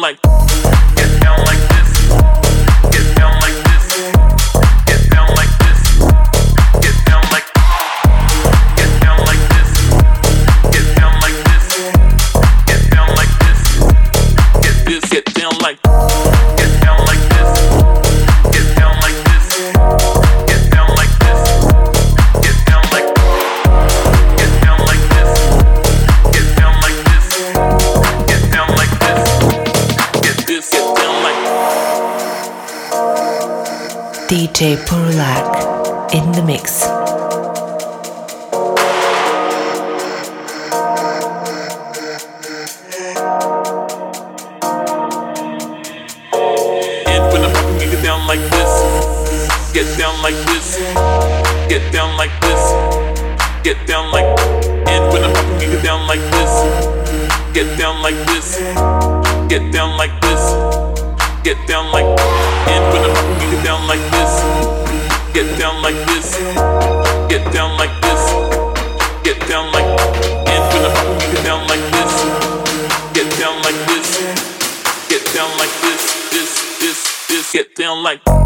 like DJ Purulak in the mix. Like.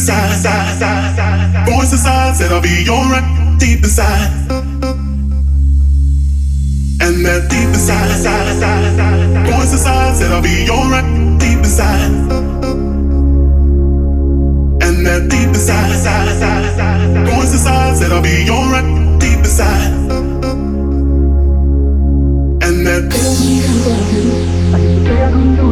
inside. Voice inside said I'll be alright deep inside. And that deep inside. Voice inside said I'll be alright deep inside. And that deep inside. Voice inside said I'll be alright deep inside. And that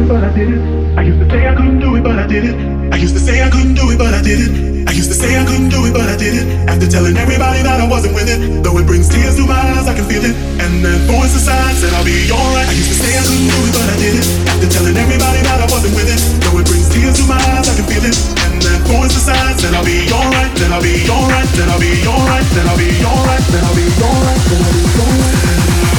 but I did it. I used to say I couldn't do it, but I did it. I used to say I couldn't do it, but I did it. I used to say I couldn't do it, but I did it. After telling everybody that I wasn't with it, though it brings tears to my eyes, I can feel it. And that voice inside said I'll be alright. I used to say I couldn't do it, but I did it. After telling everybody that I wasn't with it, though it brings tears to my eyes, I can feel it. And that voice inside said I'll be alright, then I'll be alright, then I'll be alright, then I'll be alright, then I'll be alright, then I'll be alright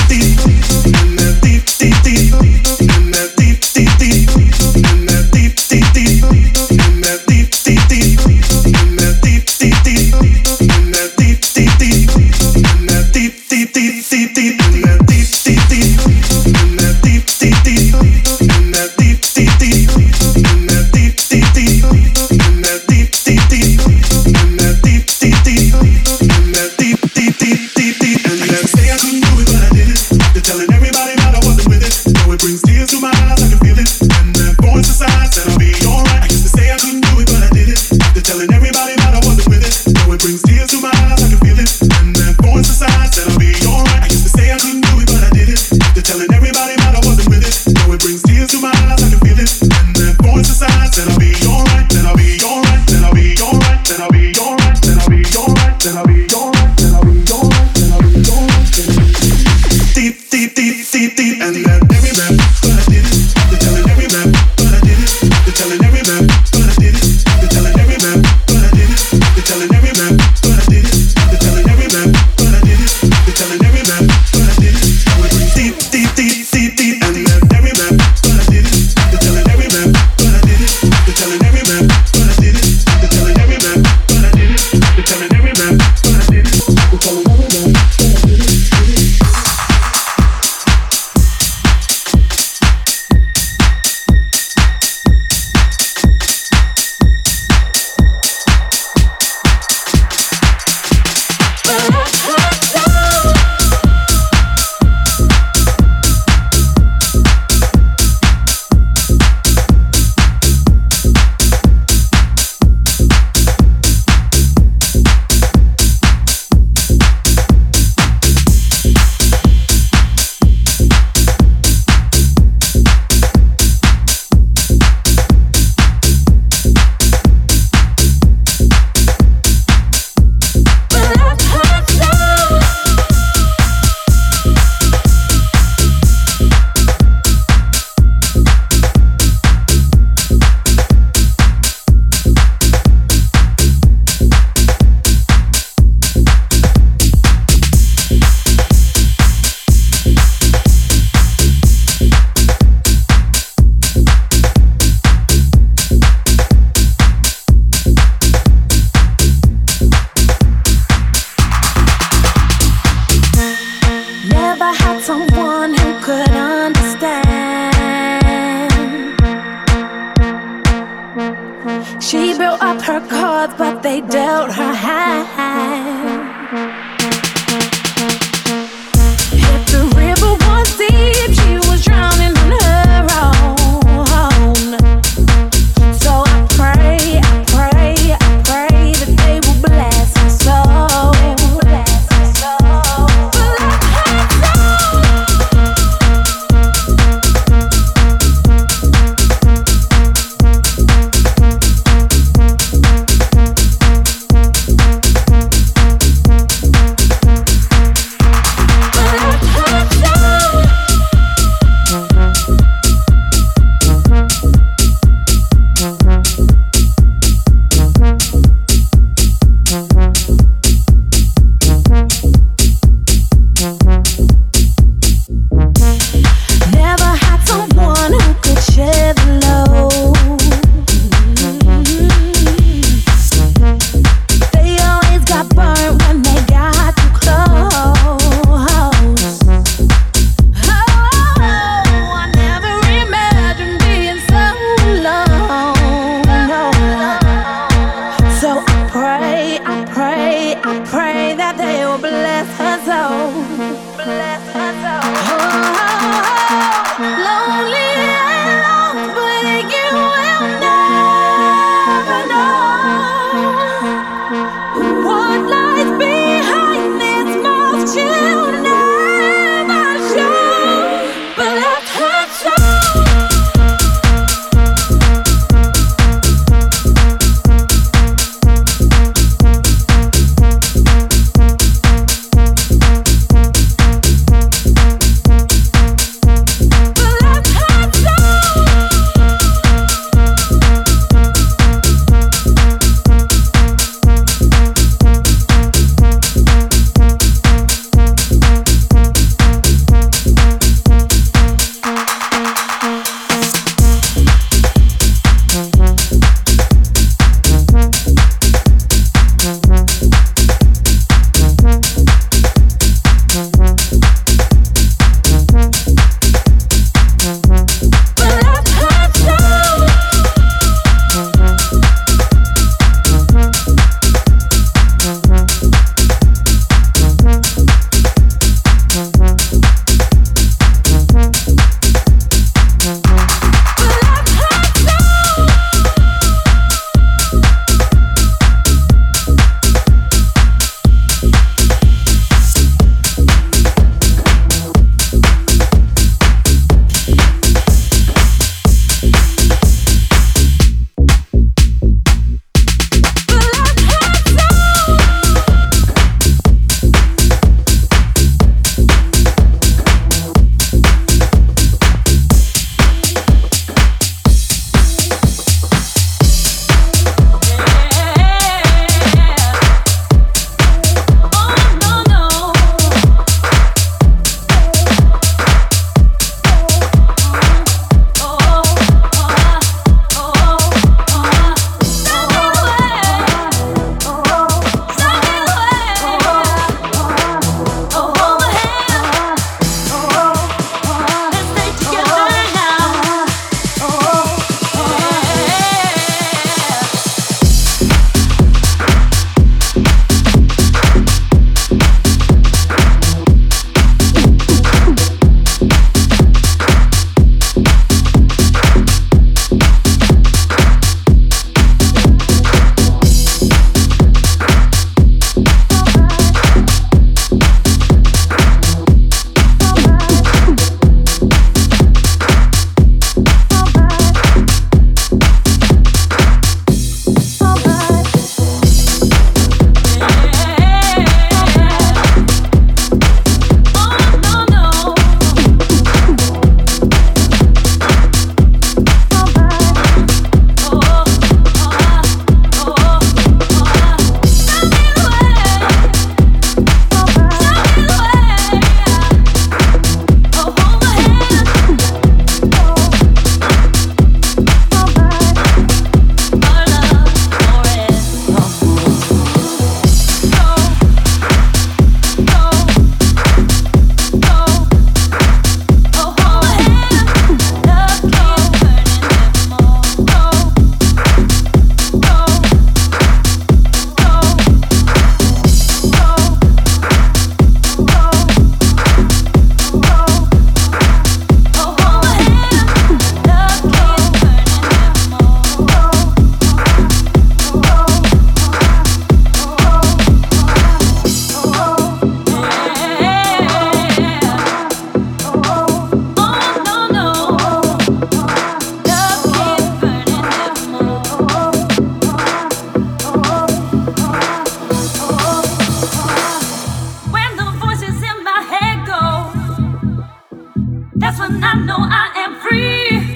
That's when I know I am free.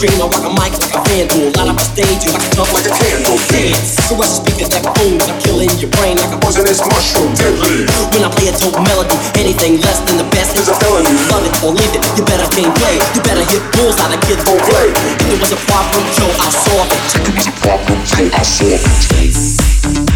mainstream. I rock a mic like a vandal. Light up a stage and I can jump like a candle. Dance. So I speak at that boom, I'm killing your brain like a poisonous mushroom. Deadly. When I play a dope melody, anything less than the best is a felony. Love it or leave it. You better game play. You better hit bulls out of won't play. If there was a problem, Joe, I'll solve it. If there was a problem, Joe, I'll solve it.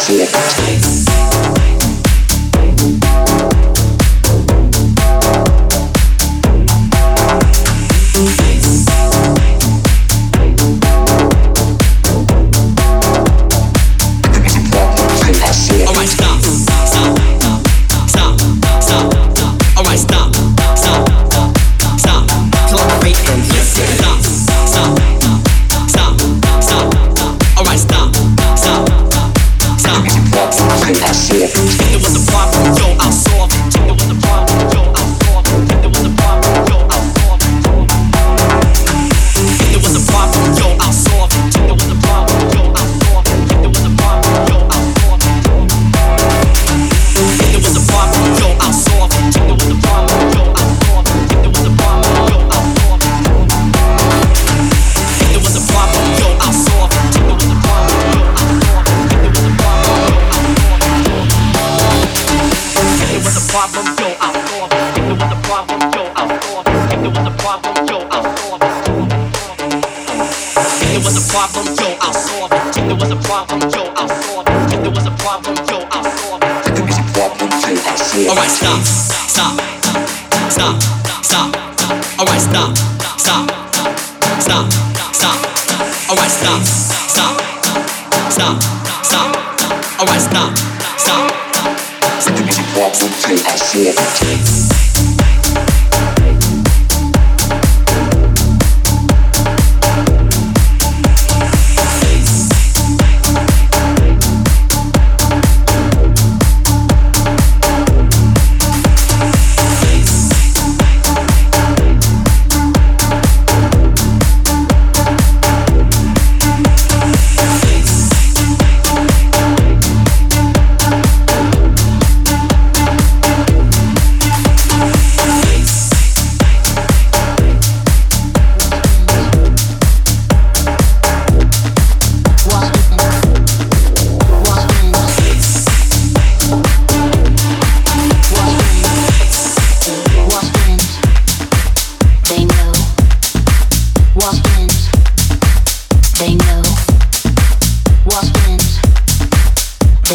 see it.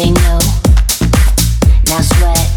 They know. Now sweat.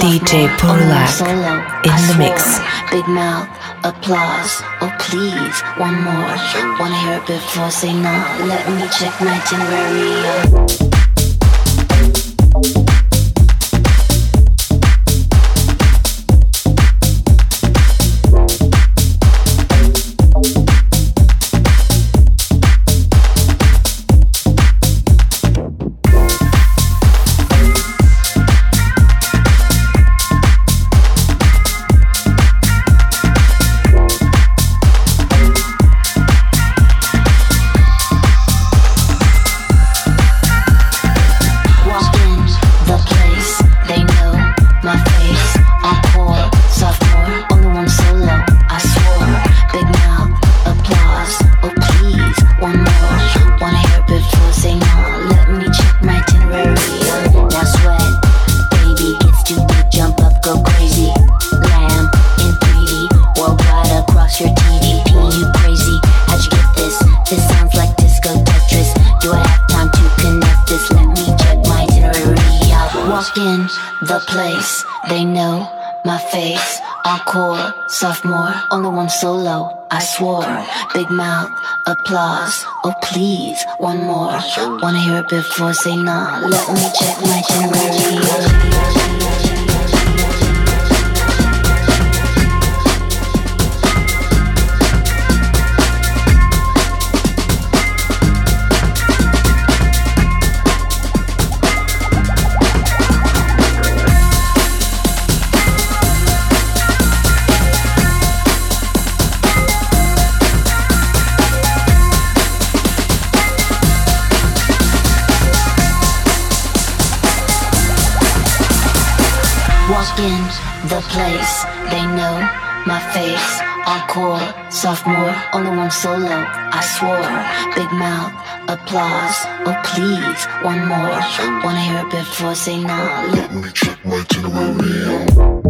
DJ Polak in the mix. Big mouth, applause. Oh please, one more. Wanna hear it before say no. Let me check my January. Wanna hear it before, say nah. Let me check my generation. in the place. They know my face. Encore, sophomore, only one solo. I swore. Big mouth, applause. Oh please, one more. Wanna hear it before say nah. Let me check my Tenorio.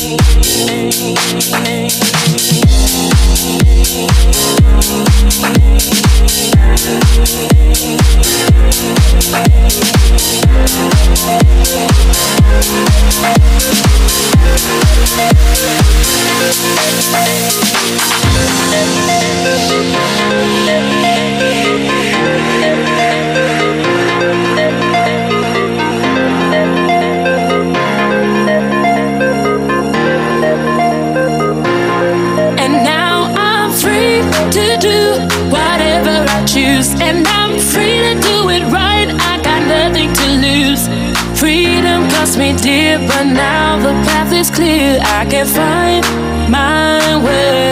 Thank clear, I can find my way.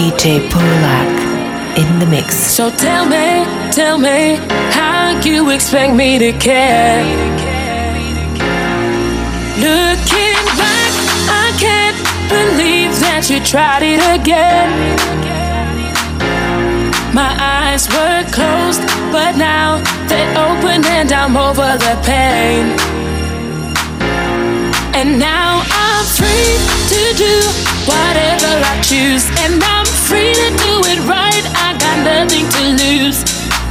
DJ Polak in the mix. So tell me, tell me, how you expect me to care? Looking back, I can't believe that you tried it again. My eyes were closed, but now they're open and I'm over the pain. And now I'm free to do whatever I choose. And I'm free to do it right. I got nothing to lose.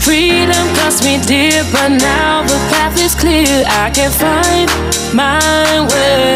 Freedom cost me dear, but now the path is clear. I can find my way.